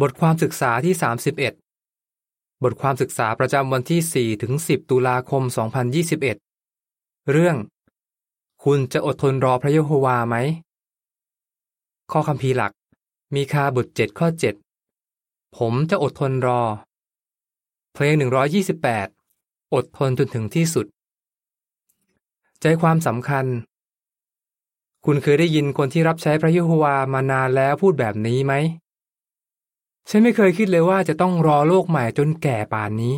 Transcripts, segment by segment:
บทความศึกษาที่ 31 บทความศึกษาประจำวันที่ 4 ถึง 10 ตุลาคม 2021 เรื่อง คุณจะอดทนรอพระเยโฮวาไหม ข้อคัมภีหลัก มีคาบท 7 ข้อ 7 ผมจะอดทนรอ เพลง 128 อดทนจนถึงที่สุด ใจความสำคัญ คุณเคยได้ยินคนที่รับใช้พระเยโฮวามานานแล้วพูดแบบนี้ไหม ฉันไม่เคยคิดเลยว่าจะต้องรอโลกใหม่จนแก่ป่านนี้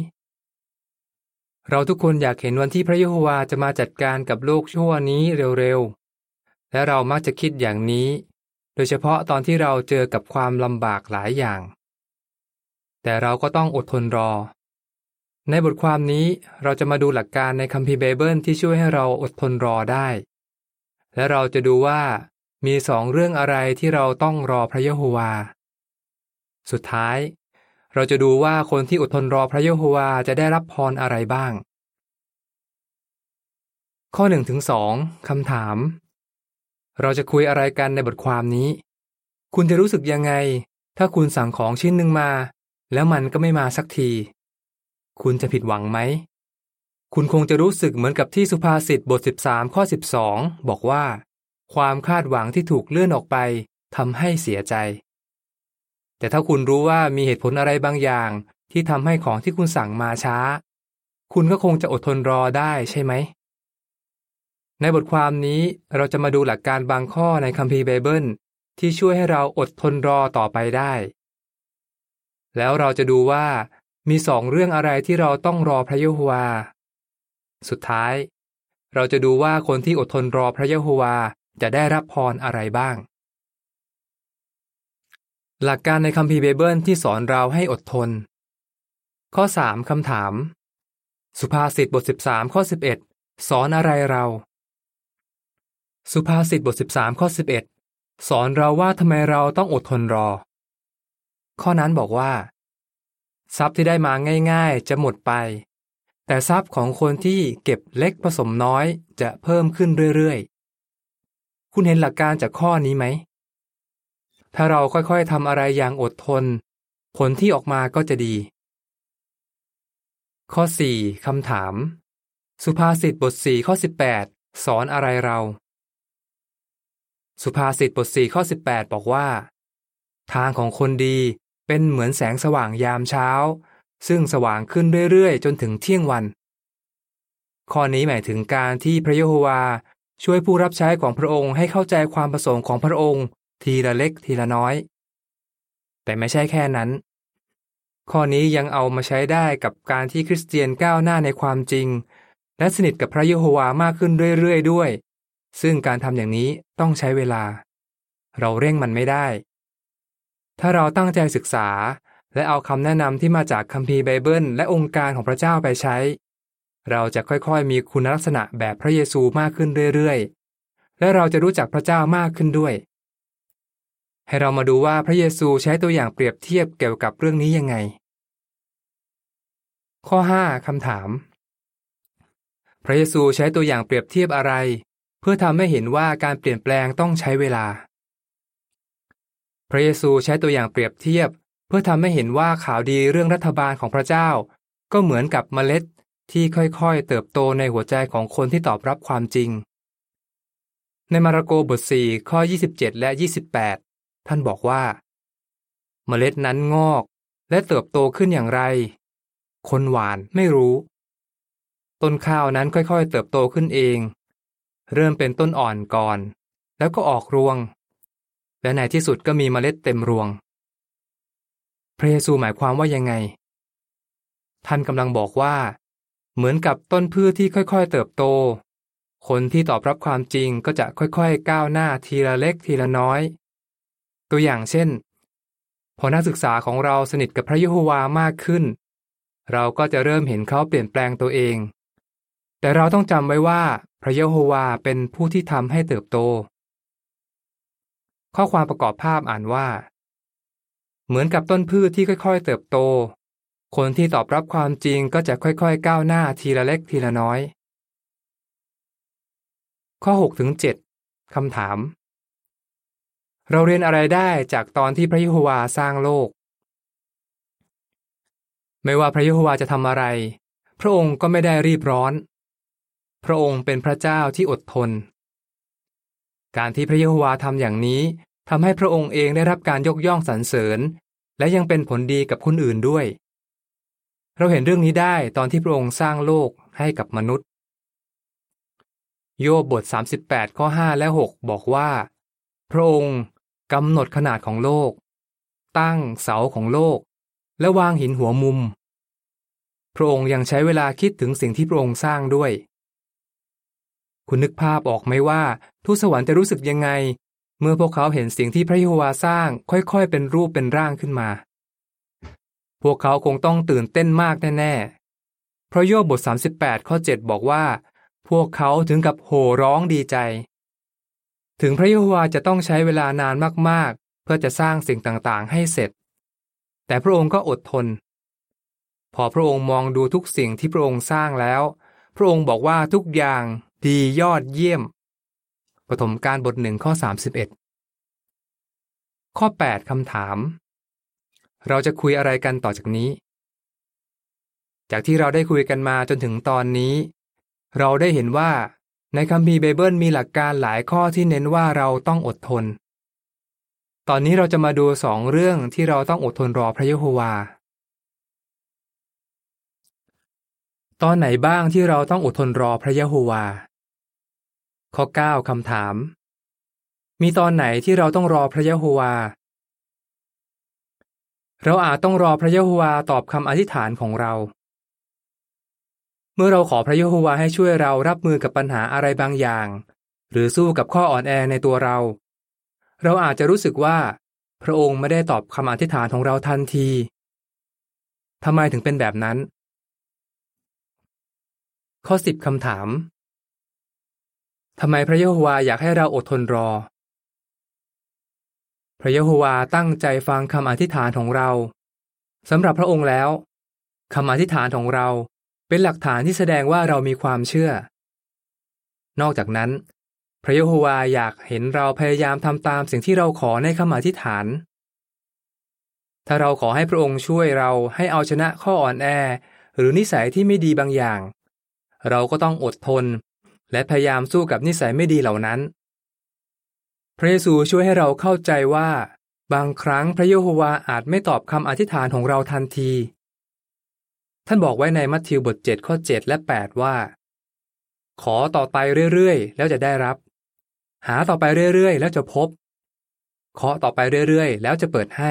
เราทุกคนอยากเห็นวันที่พระเยโฮวาจะมาจัดการกับโลกชั่วนี้เร็วๆ และเรามักจะคิดอย่างนี้ โดยเฉพาะตอนที่เราเจอกับความลำบากหลายอย่าง แต่เราก็ต้องอดทนรอ ในบทความนี้เราจะมาดูหลักการในคัมภีร์ไบเบิลที่ช่วยให้เราอดทนรอได้ และเราจะดูว่ามีสองเรื่องอะไรที่เราต้องรอพระเยโฮวา สุดท้าย เราจะดูว่าคนที่อดทนรอพระเยโฮวาจะได้รับพรอะไรบ้าง ข้อ1ถึง2คำถาม เราจะคุยอะไรกันในบทความนี้ คุณจะรู้สึกยังไง ถ้าคุณสั่งของชิ้นหนึ่งมา แล้วมันก็ไม่มาสักที คุณจะผิดหวังไหม คุณคงจะรู้สึกเหมือนกับที่สุภาษิตบท 13 ข้อ 12 บอกว่า ความคาดหวังที่ถูกเลื่อนออกไปทำให้เสียใจ แต่ถ้าคุณรู้ว่ามีเหตุผลอะไรบางอย่าง ที่ทำให้ของที่คุณสั่งมาช้า คุณก็คงจะอดทนรอได้ใช่ไหม ในบทความนี้เราจะมาดูหลักการบางข้อในคัมภีร์ไบเบิลที่ช่วยให้เราอดทนรอต่อไปได้ แล้วเราจะดูว่ามีสองเรื่องอะไรที่เราต้องรอพระเยโฮวา สุดท้าย เราจะดูว่าคนที่อดทนรอพระเยโฮวาจะได้รับพรอะไรบ้าง หลักการในคัมภีร์เบเบิลที่สอนเราให้อดทน ข้อ 3คำถาม สุภาษิตบท 13 ข้อ 11 สอนอะไรเรา สุภาษิตบท 13 ข้อ 11 สอนเราว่าทำไมเราต้องอดทนรอ ข้อนั้นบอกว่า ทรัพย์ที่ได้มาง่ายๆ จะหมดไป แต่ทรัพย์ของคนที่เก็บเล็กผสมน้อยจะเพิ่มขึ้นเรื่อยๆ คุณเห็นหลักการจากข้อนี้ไหม ถ้าเราค่อยๆทำอะไรอย่างอดทน ผลที่ออกมาก็จะดี ข้อ 4 คำถาม สุภาษิตบท 4 ข้อ 18 สอนอะไรเรา สุภาษิตบท 4 ข้อ 18 บอกว่า ทางของคนดีเป็นเหมือนแสงสว่างยามเช้า ซึ่งสว่างขึ้นเรื่อยๆ จนถึงเที่ยงวัน ข้อนี้หมายถึงการที่พระเยโฮวาช่วยผู้รับใช้ของพระองค์ให้เข้าใจความประสงค์ของพระองค์ ทีละเล็กทีละน้อย แต่ไม่ใช่แค่นั้น ข้อนี้ยังเอามาใช้ได้กับการที่คริสเตียนก้าวหน้าในความจริง และสนิทกับพระเยโฮวามากขึ้นเรื่อยๆด้วย ซึ่งการทำอย่างนี้ต้องใช้เวลา เราเร่งมันไม่ได้ ถ้าเราตั้งใจศึกษาและเอาคำแนะนำที่มาจากคัมภีร์ไบเบิล และองค์การของพระเจ้าไปใช้ เราจะค่อยๆ มีคุณลักษณะแบบพระเยซูมากขึ้นเรื่อยๆ และเราจะรู้จักพระเจ้ามากขึ้นด้วย ให้เรามาดูว่าพระเยซูใช้ตัวอย่างเปรียบเทียบเกี่ยวกับเรื่องนี้ยังไง ข้อ 5คำถาม พระเยซูใช้ตัวอย่างเปรียบเทียบอะไร เพื่อทำให้เห็นว่าการเปลี่ยนแปลงต้องใช้เวลา พระเยซูใช้ตัวอย่างเปรียบเทียบ เพื่อทำให้เห็นว่าข่าวดีเรื่องรัฐบาลของพระเจ้า ก็เหมือนกับเมล็ดที่ค่อยๆ เติบโตในหัวใจของคนที่ตอบรับความจริง ในมาระโกบท 4 ข้อ 27 และ 28 ท่านบอกว่า เมล็ดนั้นงอกและเติบโตขึ้นอย่างไร คนหวานไม่รู้ ต้นข้าวนั้นค่อยๆ เติบโตขึ้นเอง เริ่มเป็นต้นอ่อนก่อน แล้วก็ออกรวง และในที่สุดก็มีเมล็ดเต็มรวง พระเยซูหมายความว่ายังไง ท่านกำลังบอกว่า เหมือนกับต้นพืชที่ค่อยๆ เติบโต คนที่ตอบรับความจริงก็จะค่อยๆ ก้าวหน้าทีละเล็กทีละน้อย ตัวอย่างเช่น พอนักศึกษาของเราสนิทกับพระเยโฮวามากขึ้น เราก็จะเริ่มเห็นเขาเปลี่ยนแปลงตัวเอง แต่เราต้องจำไว้ว่าพระเยโฮวาเป็นผู้ที่ทำให้เติบโต ข้อความประกอบภาพอ่านว่า เหมือนกับต้นพืชที่ค่อยๆ เติบโต คนที่ตอบรับความจริงก็จะค่อยๆ ก้าวหน้าทีละเล็กทีละน้อย ข้อ6ถึง7คำถาม เราเรียนอะไรได้จากตอนที่พระยโฮวาสร้างโลก ไม่ว่าพระเยโฮวาจะทำอะไร พระองค์ก็ไม่ได้รีบร้อน พระองค์เป็นพระเจ้าที่อดทน การที่พระเยโฮวาทำอย่างนี้ทำให้พระองค์เองได้รับการยกย่องสรรเสริญ และยังเป็นผลดีกับคนอื่นด้วย เราเห็นเรื่องนี้ได้ตอนที่พระองค์สร้างโลกให้กับมนุษย์ โยบบท 38 ข้อ 5 และ 6 บอกว่า พระองค์ กำหนดขนาดของโลก ตั้งเสาของโลก และวางหินหัวมุม พระองค์ยังใช้เวลาคิดถึงสิ่งที่พระองค์สร้างด้วย คุณนึกภาพออกไหมว่าทูตสวรรค์จะรู้สึกยังไง เมื่อพวกเขาเห็นสิ่งที่พระเยโฮวาสร้าง ค่อยๆ เป็นรูปเป็นร่างขึ้นมา พวกเขาคงต้องตื่นเต้นมากแน่ๆ เพราะโยบบท 38 ข้อ 7 บอกว่า พวกเขาถึงกับโห่ร้องดีใจ ถึงพระเยโฮวาจะต้องใช้เวลานานมากๆ เพื่อจะสร้างสิ่งต่างๆ ให้เสร็จ แต่พระองค์ก็อดทน พอพระองค์มองดูทุกสิ่งที่พระองค์สร้างแล้ว พระองค์บอกว่าทุกอย่างดียอดเยี่ยม ปฐมกาลบทหนึ่งข้อ 31 ข้อ 8 คำถาม เราจะคุยอะไรกันต่อจากนี้ จากที่เราได้คุยกันมาจนถึงตอนนี้ เราได้เห็นว่า ในคัมภีร์ไบเบิลมีหลักการหลายข้อที่เน้นว่าเราต้องอดทน ตอนนี้เราจะมาดูสองเรื่องที่เราต้องอดทนรอพระเยโฮวา ตอนไหนบ้างที่เราต้องอดทนรอพระเยโฮวา ข้อ 9คำถาม มีตอนไหนที่เราต้องรอพระเยโฮวา เราอาจต้องรอพระเยโฮวาตอบคำอธิษฐานของเรา เมื่อเราขอพระเยโฮวาให้ช่วยเรารับมือกับปัญหาอะไรบางอย่าง หรือสู้กับข้ออ่อนแอในตัวเรา เราอาจจะรู้สึกว่า พระองค์ไม่ได้ตอบคำอธิษฐานของเราทันทีทำไมถึงเป็นแบบนั้น ข้อสิบคำถามทำไมพระเยโฮวาอยากให้เราอดทนรอ พระเยโฮวาตั้งใจฟังคำอธิษฐานของเราสำหรับพระองค์แล้วคำอธิษฐานของเรา เป็นหลักฐานที่แสดงว่าเรามีความเชื่อ นอกจากนั้น พระเยโฮวาอยากเห็นเราพยายามทำตามสิ่งที่เราขอในคำอธิษฐาน ถ้าเราขอให้พระองค์ช่วยเราให้เอาชนะข้ออ่อนแอ หรือนิสัยที่ไม่ดีบางอย่าง เราก็ต้องอดทน และพยายามสู้กับนิสัยไม่ดีเหล่านั้น พระเยซูช่วยให้เราเข้าใจว่า บางครั้งพระเยโฮวาอาจไม่ตอบคำอธิษฐานของเราทันที ท่านบอกไว้ในมัทธิวบท 7 ข้อ 7 และ 8 ว่า ขอต่อไปเรื่อยๆ แล้วจะได้รับ หาต่อไปเรื่อยๆ แล้วจะพบ เคาะต่อไปเรื่อยๆ แล้วจะเปิดให้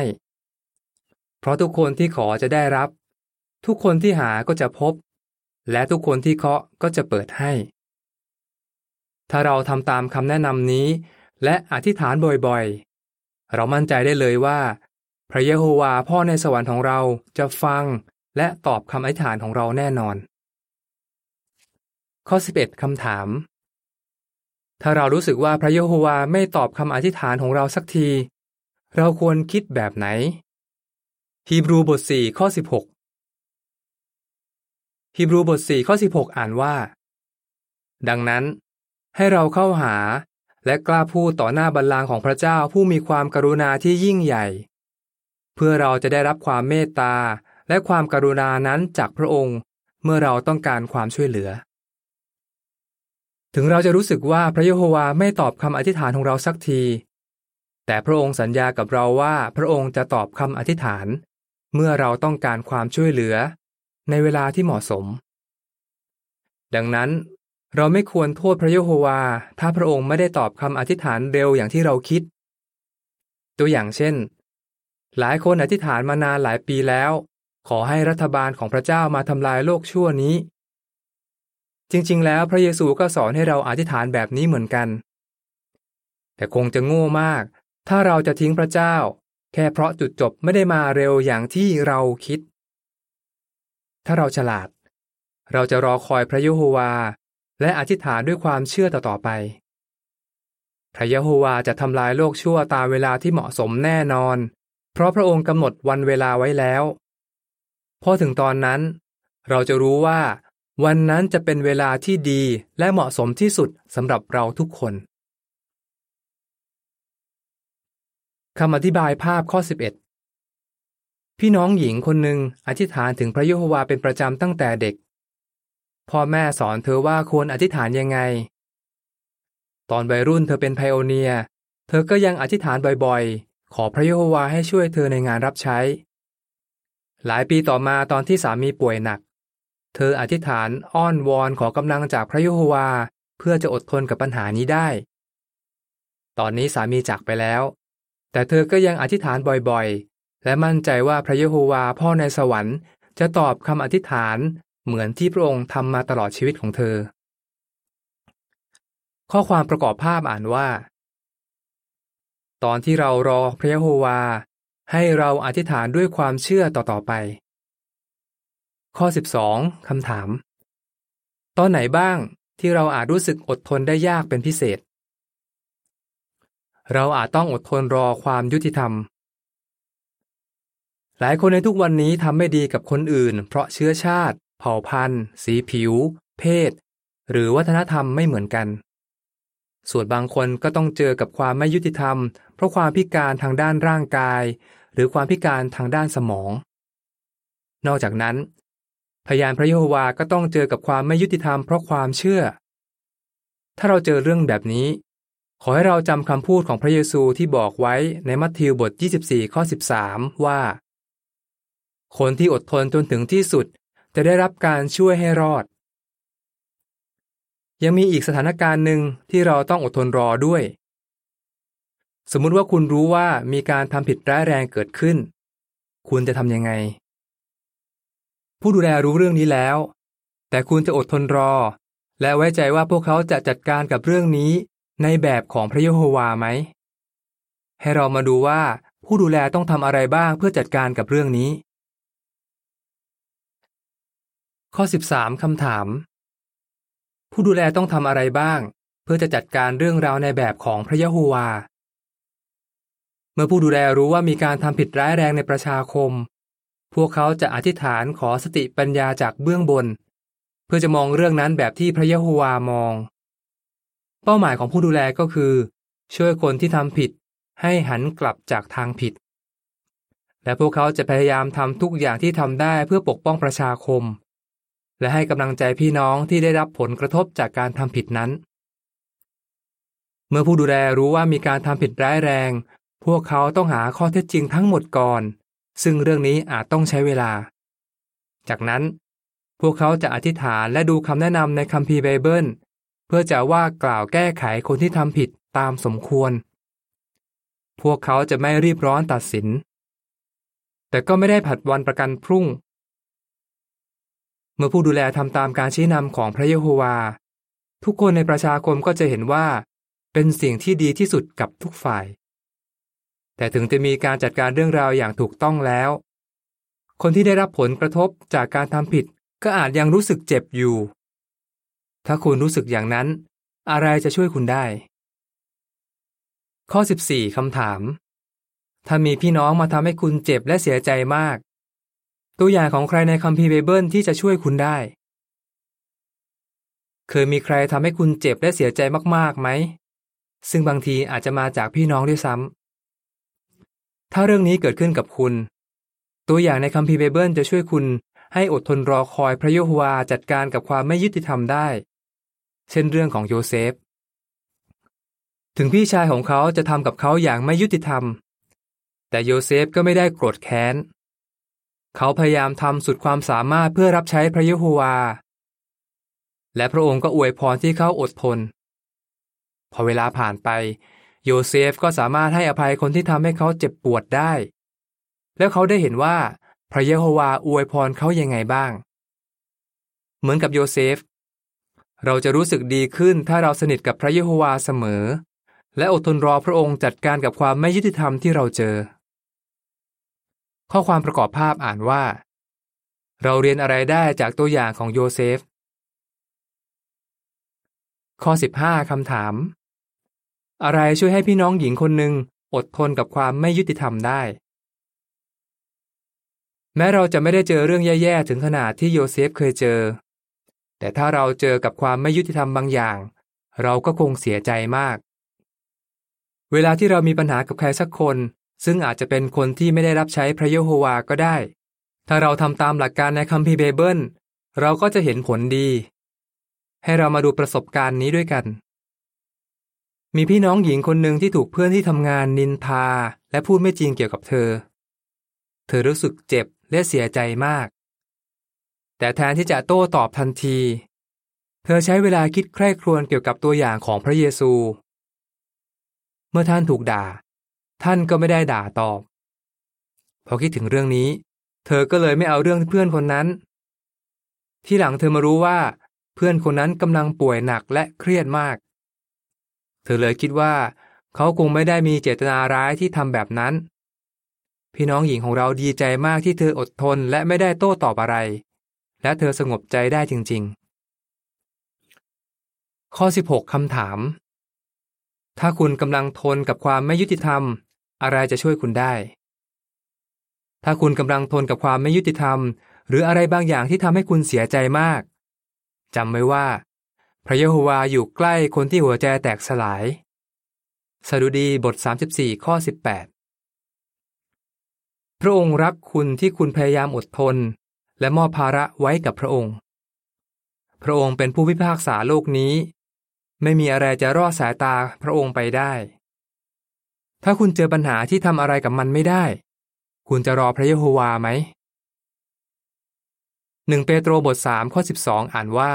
เพราะทุกคนที่ขอจะได้รับ ทุกคนที่หาก็จะพบ และทุกคนที่เคาะก็จะเปิดให้ ถ้าเราทำตามคำแนะนำนี้ และอธิษฐานบ่อยๆ เรามั่นใจได้เลยว่า พระเยโฮวาพ่อในสวรรค์ของเราจะฟัง และตอบคำอธิษฐานของเราแน่นอน ข้อ 11 คำถาม ถ้าเรารู้สึกว่าพระเยโฮวาไม่ตอบคำอธิษฐานของเราสักที เราควรคิดแบบไหน ฮีบรูบท 4 ข้อ 16 ฮีบรูบท 4 ข้อ 16 อ่านว่า ดังนั้น ให้เราเข้าหาและกล้าพูดต่อหน้าบัลลังก์ของพระเจ้าผู้มีความกรุณาที่ยิ่งใหญ่ เพื่อเราจะได้รับความเมตตา และความกรุณานั้นจากพระองค์เมื่อเราต้องการความช่วยเหลือ ถึงเราจะรู้สึกว่าพระเยโฮวาไม่ตอบคำอธิษฐานของเราสักที แต่พระองค์สัญญากับเราว่าพระองค์จะตอบคำอธิษฐาน เมื่อเราต้องการความช่วยเหลือ ในเวลาที่เหมาะสม ดังนั้นเราไม่ควรโทษพระเยโฮวา ถ้าพระองค์ไม่ได้ตอบคำอธิษฐานเร็วอย่างที่เราคิด ตัวอย่างเช่น หลายคนอธิษฐานมานานหลายปีแล้ว ขอให้รัฐบาลของพระเจ้ามาทำลายโลกชั่วนี้ จริงๆ แล้วพระเยซูก็สอนให้เราอธิษฐานแบบนี้เหมือนกัน แต่คงจะโง่มาก ถ้าเราจะทิ้งพระเจ้า แค่เพราะจุดจบไม่ได้มาเร็วอย่างที่เราคิด ถ้าเราฉลาด เราจะรอคอยพระเยโฮวา และอธิษฐานด้วยความเชื่อต่อๆไป พระยโฮวาจะทำลายโลกชั่วตามเวลาที่เหมาะสมแน่นอน เพราะพระองค์กำหนดวันเวลาไว้แล้ว พอถึงตอนนั้น เราจะรู้ว่า วันนั้นจะเป็นเวลาที่ดีและเหมาะสมที่สุดสำหรับเราทุกคนคำอธิบายภาพข้อ 11 พี่น้องหญิงคนหนึ่งอธิษฐานถึงพระยโฮวาเป็นประจำตั้งแต่เด็ก พ่อแม่สอนเธอว่าควรอธิษฐานยังไง ตอนวัยรุ่นเธอเป็นไพโอเนีย เธอก็ยังอธิษฐานบ่อยๆ ขอพระยโฮวาให้ช่วยเธอในงานรับใช้ หลายปีต่อมาตอนที่สามีป่วยหนัก เธออธิษฐานอ้อนวอนขอกำลังจากพระยโฮวาเพื่อจะอดทนกับปัญหานี้ได้ ตอนนี้สามีจากไปแล้ว แต่เธอก็ยังอธิษฐานบ่อยๆ และมั่นใจว่าพระเยโฮวาพ่อในสวรรค์ จะตอบคำอธิษฐานเหมือนที่พระองค์ทำมาตลอดชีวิตของเธอ ข้อความประกอบภาพอ่านว่า ตอนที่เรารอพระเยโฮวา ให้เราอธิษฐานด้วยความเชื่อต่อๆไป ข้อ 12คำถาม ตอนไหนบ้างที่เราอาจรู้สึกอดทนได้ยากเป็นพิเศษ เราอาจต้องอดทนรอความยุติธรรม หลายคนในทุกวันนี้ทำไม่ดีกับคนอื่น เพราะเชื้อชาติ เผ่าพันธุ์ สีผิว เพศ หรือวัฒนธรรมไม่เหมือนกัน ส่วนบางคนก็ต้องเจอกับความไม่ยุติธรรม เพราะความพิการทางด้านร่างกาย หรือความพิการทางด้านสมอง นอกจากนั้น พยานพระเยโฮวาก็ต้องเจอกับความไม่ยุติธรรมเพราะความเชื่อ ถ้าเราเจอเรื่องแบบนี้ ขอให้เราจำคำพูดของพระเยซูที่บอกไว้ในมัทธิวบท 24 ข้อ 13 ว่า คนที่อดทนจนถึงที่สุดจะได้รับการช่วยให้รอด ยังมีอีกสถานการณ์หนึ่งที่เราต้องอดทนรอด้วย สมมุติว่าคุณรู้ว่ามีการทำผิดร้ายแรงเกิดขึ้น คุณจะทำยังไง ผู้ดูแลรู้เรื่องนี้แล้ว แต่คุณจะอดทนรอ และไว้ใจว่าพวกเขาจะจัดการกับเรื่องนี้ในแบบของพระเยโฮวาไหม ให้เรามาดูว่าผู้ดูแลต้องทำอะไรบ้างเพื่อจัดการกับเรื่องนี้ ข้อ 13คำถาม ผู้ดูแลต้องทำอะไรบ้าง เพื่อจะจัดการเรื่องราวในแบบของพระยะโฮวา เมื่อผู้ดูแลรู้ว่ามีการทำผิดร้ายแรงในประชาคม พวกเขาจะอธิษฐานขอสติปัญญาจากเบื้องบน เพื่อจะมองเรื่องนั้นแบบที่พระยะโฮวามอง เป้าหมายของผู้ดูแลก็คือ ช่วยคนที่ทำผิดให้หันกลับจากทางผิด และพวกเขาจะพยายามทำทุกอย่างที่ทำได้เพื่อปกป้องประชาคม และให้กำลังใจพี่น้องที่ได้รับผลกระทบจากการทำผิดนั้น เมื่อผู้ดูแลรู้ว่ามีการทำผิดร้ายแรง พวกเขาต้องหาข้อเท็จจริงทั้งหมดก่อน ซึ่งเรื่องนี้อาจต้องใช้เวลา จากนั้น พวกเขาจะอธิษฐานและดูคำแนะนำในคัมภีร์ไบเบิล เพื่อจะว่ากล่าวแก้ไขคนที่ทำผิดตามสมควร พวกเขาจะไม่รีบร้อนตัดสิน แต่ก็ไม่ได้ผัดวันประกันพรุ่ง เมื่อผู้ดูแลทำตามการชี้นำของพระเยโฮวา ทุกคนในประชาคมก็จะเห็นว่า เป็นสิ่งที่ดีที่สุดกับทุกฝ่าย แต่ถึงจะมีการจัดการเรื่องราวอย่างถูกต้องแล้ว คนที่ได้รับผลกระทบจากการทำผิดก็อาจยังรู้สึกเจ็บอยู่ ถ้าคุณรู้สึกอย่างนั้น อะไรจะช่วยคุณได้ ข้อ 14คำถาม ถ้ามีพี่น้องมาทำให้คุณเจ็บและเสียใจมาก ตัวอย่างของใครในคัมภีร์ไบเบิลที่จะช่วยคุณได้ เคยมีใครทำให้คุณเจ็บและเสียใจมากๆไหม ซึ่งบางทีอาจจะมาจากพี่น้องด้วยซ้ำ ถ้าเรื่องนี้เกิดขึ้นกับคุณ ตัวอย่างในคัมภีร์ไบเบิลจะช่วยคุณให้อดทนรอคอยพระโยโฮวาจัดการกับความไม่ยุติธรรมได้ เช่นเรื่องของโยเซฟ ถึงพี่ชายของเขาจะทำกับเขาอย่างไม่ยุติธรรม แต่โยเซฟก็ไม่ได้โกรธแค้น เขาพยายามทำสุดความสามารถเพื่อรับใช้พระโยโฮวา และพระองค์ก็อวยพรที่เขาอดทน พอเวลาผ่านไป โยเซฟก็สามารถให้อภัยคนที่ทำให้เขาเจ็บปวดได้ แล้วเขาได้เห็นว่าพระเยโฮวาอวยพรเขายังไงบ้าง เหมือนกับโยเซฟ เราจะรู้สึกดีขึ้นถ้าเราสนิทกับพระเยโฮวาเสมอ และอดทนรอพระองค์จัดการกับความไม่ยุติธรรมที่เราเจอ ข้อความประกอบภาพอ่านว่า เราเรียนอะไรได้จากตัวอย่างของโยเซฟ ข้อ 15 คำถาม อะไรช่วยให้พี่น้องหญิงคนหนึ่งอดทนกับความไม่ยุติธรรมได้ แม้เราจะไม่ได้เจอเรื่องแย่ๆถึงขนาดที่โยเซฟเคยเจอ แต่ถ้าเราเจอกับความไม่ยุติธรรมบางอย่าง เราก็คงเสียใจมาก เวลาที่เรามีปัญหากับใครสักคน ซึ่งอาจจะเป็นคนที่ไม่ได้รับใช้พระเยโฮวาก็ได้ ถ้าเราทำตามหลักการในคัมภีร์เบเบิลเราก็จะเห็นผลดี ให้เรามาดูประสบการณ์นี้ด้วยกัน มีพี่น้องหญิงคนหนึ่งที่ถูกเพื่อนที่ทำงานนินทา และพูดไม่จริงเกี่ยวกับเธอ เธอรู้สึกเจ็บและเสียใจมาก แต่แทนที่จะโต้ตอบทันที เธอใช้เวลาคิดใคร่ครวญเกี่ยวกับตัวอย่างของพระเยซู เมื่อท่านถูกด่า ท่านก็ไม่ได้ด่าตอบ พอคิดถึงเรื่องนี้ เธอก็เลยไม่เอาเรื่องเพื่อนคนนั้น ที่หลังเธอมารู้ว่า เพื่อนคนนั้นกำลังป่วยหนักและเครียดมาก เธอเลยคิดว่า เขาคงไม่ได้มีเจตนาร้ายที่ทำแบบนั้น พี่น้องหญิงของเราดีใจมากที่เธออดทนและไม่ได้โต้ตอบอะไร และเธอสงบใจได้จริง ๆ ข้อ 16คำถาม ถ้าคุณกำลังทนกับความไม่ยุติธรรม อะไรจะช่วยคุณได้ ถ้าคุณกำลังทนกับความไม่ยุติธรรม หรืออะไรบางอย่างที่ทำให้คุณเสียใจมากจำไว้ว่า พระเยโฮวาอยู่ใกล้คนที่หัวใจแตกสลาย สดุดีบท 34 ข้อ 18 พระองค์รักคุณที่คุณพยายามอดทน และมอบภาระไว้กับพระองค์ พระองค์เป็นผู้พิพากษาโลกนี้ ไม่มีอะไรจะรอดสายตาพระองค์ไปได้ ถ้าคุณเจอปัญหาที่ทำอะไรกับมันไม่ได้ คุณจะรอพระเยโฮวาไหมหนึ่งเปโตรบทสามข้อสิบสองอ่านว่า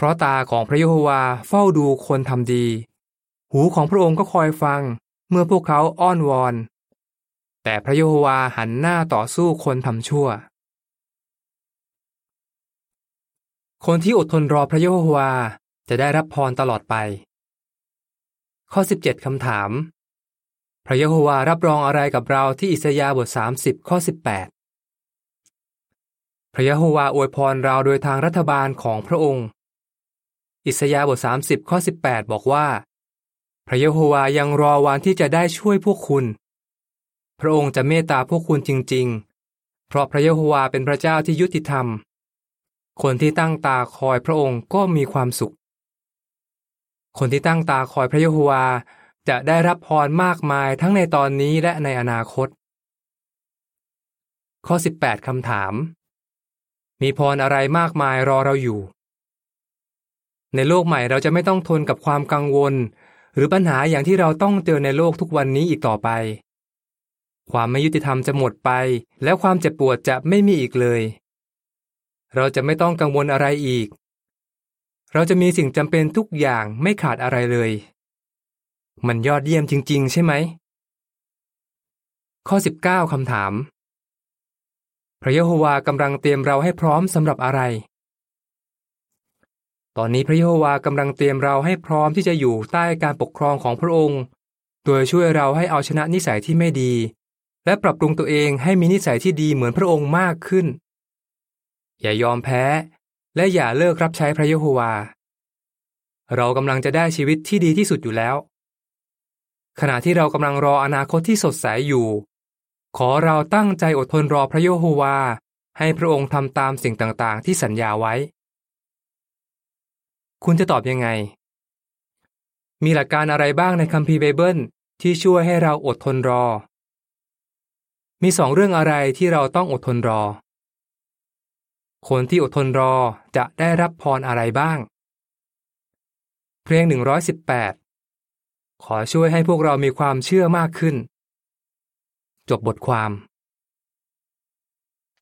เพราะตาของพระเยโฮวาเฝ้าดูคนทำดี หูของพระองค์ก็คอยฟังเมื่อพวกเขาอ้อนวอน แต่พระเยโฮวาหันหน้าต่อสู้คนทำชั่ว คนที่อดทนรอพระเยโฮวาจะได้รับพรตลอดไป ข้อ 17คำถาม พระเยโฮวารับรองอะไรกับเราที่อิสยาห์บท 30 ข้อ 18 พระยโฮวาอวยพรเราโดยทางรัฐบาลของพระองค์ อิสยาห์บท 30 ข้อ 18 บอกว่า พระเยโฮวายังรอวันที่จะได้ช่วยพวกคุณ พระองค์จะเมตตาพวกคุณจริง ๆ เพราะพระเยโฮวาเป็นพระเจ้าที่ยุติธรรม คนที่ตั้งตาคอยพระองค์ก็มีความสุข คนที่ตั้งตาคอยพระเยโฮวาจะได้รับพรมากมายทั้งในตอนนี้และในอนาคต ข้อ 18 คำถาม มีพรอะไรมากมายรอเราอยู่ ในโลกใหม่เราจะไม่ต้องทนกับความกังวล หรือปัญหาอย่างที่เราต้องเจอในโลกทุกวันนี้อีกต่อไป ความไม่ยุติธรรมจะหมดไป แล้วความเจ็บปวดจะไม่มีอีกเลย เราจะไม่ต้องกังวลอะไรอีก เราจะมีสิ่งจำเป็นทุกอย่างไม่ขาดอะไรเลย มันยอดเยี่ยมจริง ๆ ใช่ไหม ข้อ 19คำถาม พระเยโฮวากำลังเตรียมเราให้พร้อมสำหรับอะไร ตอนนี้พระเยโฮวากำลังเตรียมเราให้พร้อมที่จะอยู่ใต้การปกครองของพระองค์ โดยช่วยเราให้เอาชนะนิสัยที่ไม่ดี และปรับปรุงตัวเองให้มีนิสัยที่ดีเหมือนพระองค์มากขึ้น อย่ายอมแพ้ และอย่าเลิกรับใช้พระเยโฮวา เรากำลังจะได้ชีวิตที่ดีที่สุดอยู่แล้ว ขณะที่เรากำลังรออนาคตที่สดใสอยู่ ขอเราตั้งใจอดทนรอพระเยโฮวา ให้พระองค์ทำตามสิ่งต่างๆ ที่สัญญาไว้ คุณจะตอบยังไง มีหลักการอะไรบ้างในคัมภีร์ไบเบิลที่ช่วยให้เราอดทนรอ มีสองเรื่องอะไรที่เราต้องอดทนรอ คนที่อดทนรอจะได้รับพรอะไรบ้าง เพลง 118 ขอช่วยให้พวกเรามีความเชื่อมากขึ้น จบบทความ